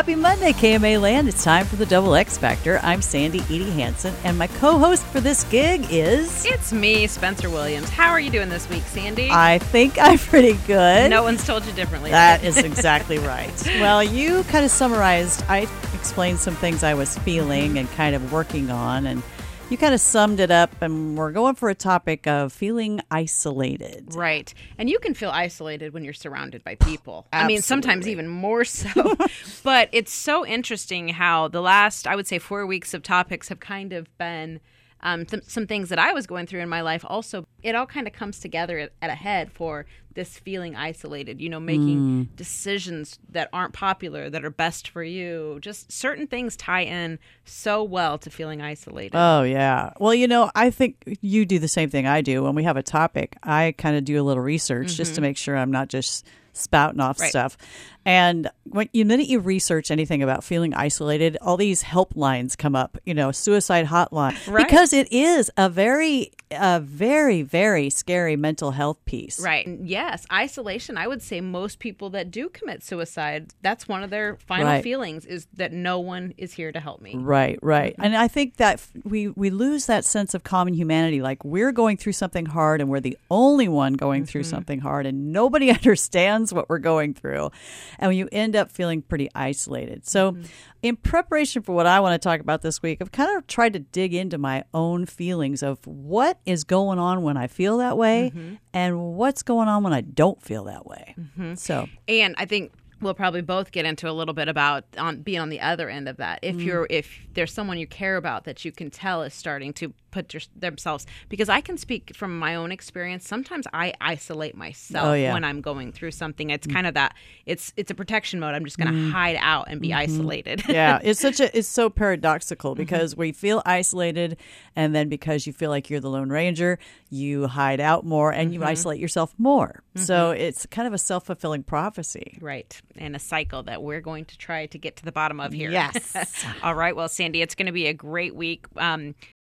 Happy Monday, KMA Land. It's time for the Double X Factor. I'm Sandy Edie Hansen, and my co host for this gig is. It's me, Spencer Williams. How are you doing this week, Sandy? I think I'm pretty good. No one's told you differently. That is exactly right. Well, you kind of summarized, I explained some things I was feeling and kind of working on, and you kind of summed it up, and we're going for a topic of feeling isolated. Right. And you can feel isolated when you're surrounded by people. I mean, sometimes even more so. but it's so interesting how the last, I would say, four weeks of topics have kind of been. Um, th- some things that I was going through in my life also, it all kind of comes together at, at a head for this feeling isolated, you know, making decisions that aren't popular, that are best for you. Just certain things tie in so well to feeling isolated. Oh, yeah. Well, you know, I think you do the same thing I do. When we have a topic, I kind of do a little research just to make sure I'm not just spouting off Mm-hmm. Right. stuff. And when you minute you research anything about feeling isolated, all these helplines come up, you know, suicide hotline. Right. Because it is a very, a very, very scary mental health piece. Right. And Yes, isolation. I would say most people that do commit suicide, that's one of their final Right. feelings is that no one is here to help me. Right, right. And I think that we we lose that sense of common humanity like we're going through something hard and we're the only one going through Mm-hmm. something hard and nobody understands what we're going through. And you end up feeling pretty isolated. So Mm-hmm. in preparation for what I want to talk about this week, I've kind of tried to dig into my own feelings of what is going on when I feel that way Mm-hmm. and what's going on when I don't feel that way. Mm-hmm. So, And I think we'll probably both get into a little bit about on being on the other end of that. Mm-hmm. If you're if there's someone you care about that you can tell is starting to put your, themselves because I can speak from my own experience. Sometimes I isolate myself Oh, yeah. Mm. when I'm going through something. It's kind of that it's it's a protection mode. I'm just going to hide out and be isolated. Mm-hmm. yeah, it's such a it's so paradoxical Mm-hmm. because we feel isolated, and then because you feel like you're the Lone Ranger, you hide out more and Mm-hmm. you isolate yourself more. So it's kind of a self fulfilling prophecy. Right. And a cycle that we're going to try to get to the bottom of here. Yes. All right. Well, Sandy, it's going to be a great week. Um,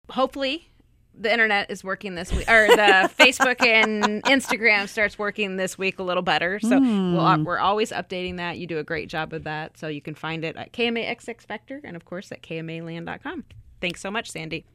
hopefully, the internet is working this week, or the Facebook and Instagram starts working this week a little better. So we'll, uh, we're always updating that. You do a great job of that. So you can find it at KMAXX Factor and, of course, at KMAland.com. Thanks so much, Sandy.